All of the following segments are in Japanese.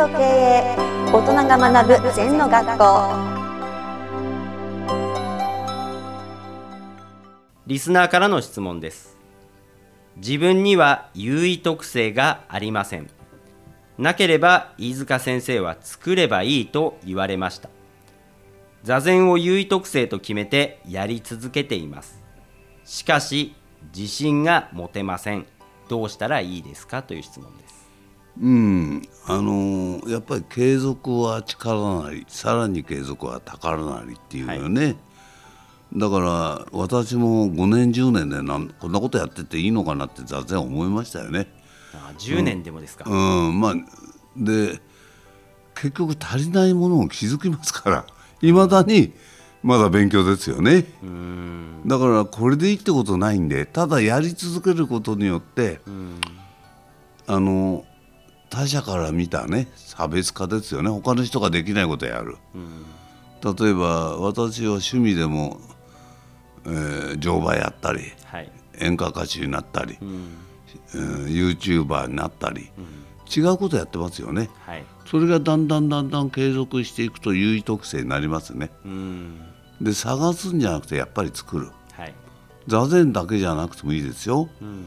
と経営大人が学ぶ禅の学校。リスナーからの質問です。自分には優位特性がありません。なければ飯塚先生は作ればいいと言われました。座禅を優位特性と決めてやり続けています。しかし自信が持てません。どうしたらいいですか？という質問です。うん。あのーやっぱり継続は力なりさらに継続は宝なりっていうよね、だから私も5年10年でなんこんなことやってていいのかなって座禅思いましたよね。あ10年でもですか、うん。まあで結局足りないものを気づきますから。いまだにまだ勉強ですよね。だからこれでいいってことないんでただやり続けることによってあの他者から見たね差別化ですよね。他の人ができないことやる。例えば私は趣味でも、えー乗馬やったりはい。演歌歌手になったり、えー、YouTuber になったり、違うことやってますよね。はい。それがだんだんだんだん継続していくと優位特性になりますね。うん。で探すんじゃなくてやっぱり作る。はい。座禅だけじゃなくてもいいですよ。うん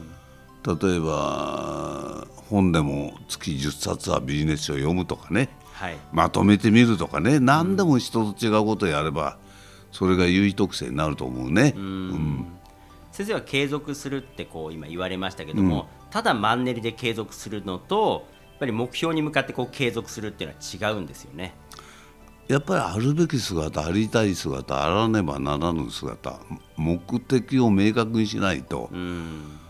例えば本でも月10冊はビジネス書を読むとかね。はい。まとめてみるとかね。何でも人と違うことをやればそれが優位特性になると思うね、先生は継続するってこう今言われましたけども、ただマンネリで継続するのとやっぱり目標に向かってこう継続するっていうのは違うんですよね。やっぱりあるべき姿ありたい姿あらねばならぬ姿目的を明確にしないとうん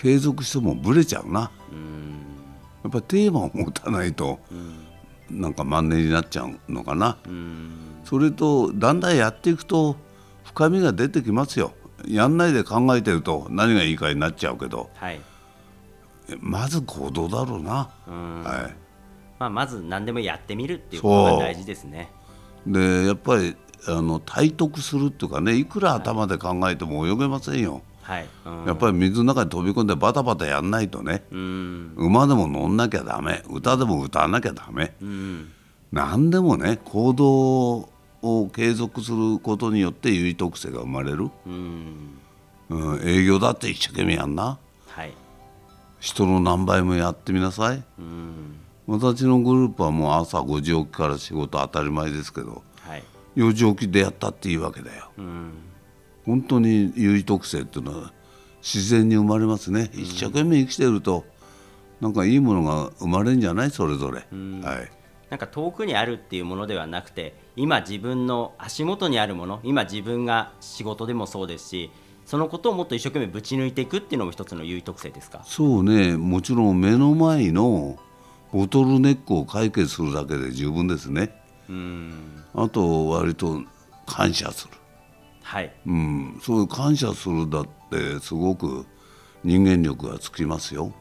継続してもブレちゃうな。うんやっぱりテーマを持たないとなんかマンネリになっちゃうのかな。うんそれとだんだんやっていくと深みが出てきますよ。やんないで考えてると何がいいかになっちゃうけど。はい。まず行動だろうな、うん。はまあ、まず何でもやってみるっていうことが大事ですね。い、でやっぱりあの体得するっていうかねいくら頭で考えても泳げませんよ、はい、うん。やっぱり水の中に飛び込んでバタバタやんないとね。うん。馬でも乗んなきゃダメ。歌でも歌わなきゃダメ。うん。何でもね行動を継続することによって優位特性が生まれる、うん。うん、営業だって一生懸命やんな。はい。人の何倍もやってみなさい。うん。私のグループはもう朝5時起きから仕事当たり前ですけど。はい。4時起きでやったっていいわけだよ。うん本当に優位特性っていうのは自然に生まれますね。一生懸命生きてるとなんかいいものが生まれるんじゃないそれぞれ、はい。なんか遠くにあるっていうものではなくて今自分の足元にあるもの今自分が仕事でもそうですしそのことをもっと一生懸命ぶち抜いていくっていうのも一つの優位特性ですか？そうね。もちろん目の前のボトルネックを解決するだけで十分ですね。うん。あと割と感謝するはい。うん、そういう感謝するだってすごく人間力がつきますよ。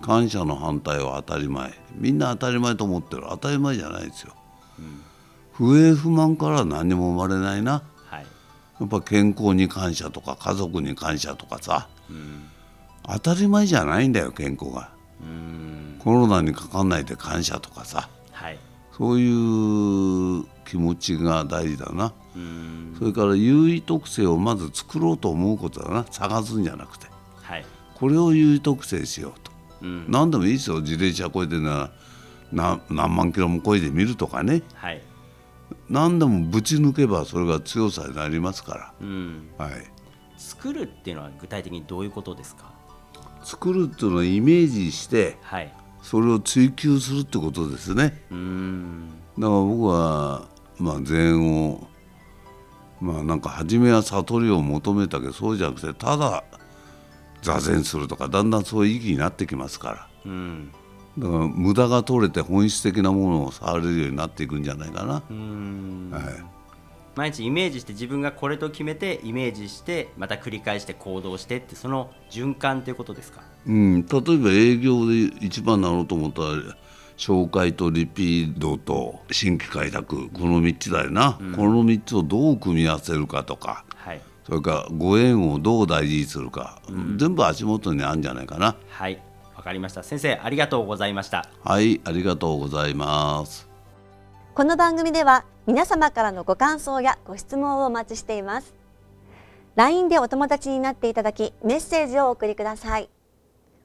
感謝の反対は当たり前。みんな当たり前と思ってる。当たり前じゃないですよ。不平不満から何にも生まれないな。はい。やっぱ健康に感謝とか家族に感謝とかさ、当たり前じゃないんだよ健康が。うん。コロナにかかんないで感謝とかさ。はい。そういう気持ちが大事だな。うん。それから優位特性をまず作ろうと思うことだな。探すんじゃなくて。はい。これを優位特性しようと、うん。何でもいいですよ。自転車こいでなら何何万キロもこいでみるとかね。はい。何でもぶち抜けばそれが強さになりますかうん。ら、はい、作るっていうのは具体的にどういうことですか？作るっていうのはイメージしてはい。それを追求するってことですね。うん。だから僕はまあ禅をまあなんか初めは悟りを求めたけどそうじゃなくてただ座禅するとかだんだんそういう意義になってきますから。うん。だから無駄が取れて本質的なものを触れるようになっていくんじゃないかな、うん。はい、毎日イメージして自分がこれと決めてイメージしてまた繰り返して行動してってその循環ということですか？うん、例えば営業で一番なろうと思ったら紹介とリピートと新規開拓この3つだよな、この3つをどう組み合わせるかとか。はい。それからご縁をどう大事にするか、全部足元にあるんじゃないかな。はい。わかりました。先生ありがとうございました。はいありがとうございます。この番組では皆様からのご感想やご質問をお待ちしています。LINE でお友達になっていただきメッセージをお送りください。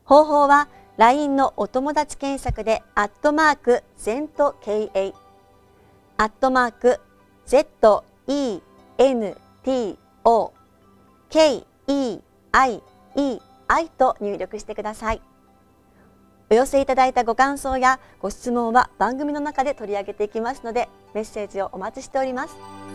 方法は LINE のお友達検索でアットマーク ZENTKA アットマーク ZENTO KEIEI と入力してください。お寄せいただいたご感想やご質問は番組の中で取り上げていきますのでメッセージをお待ちしております。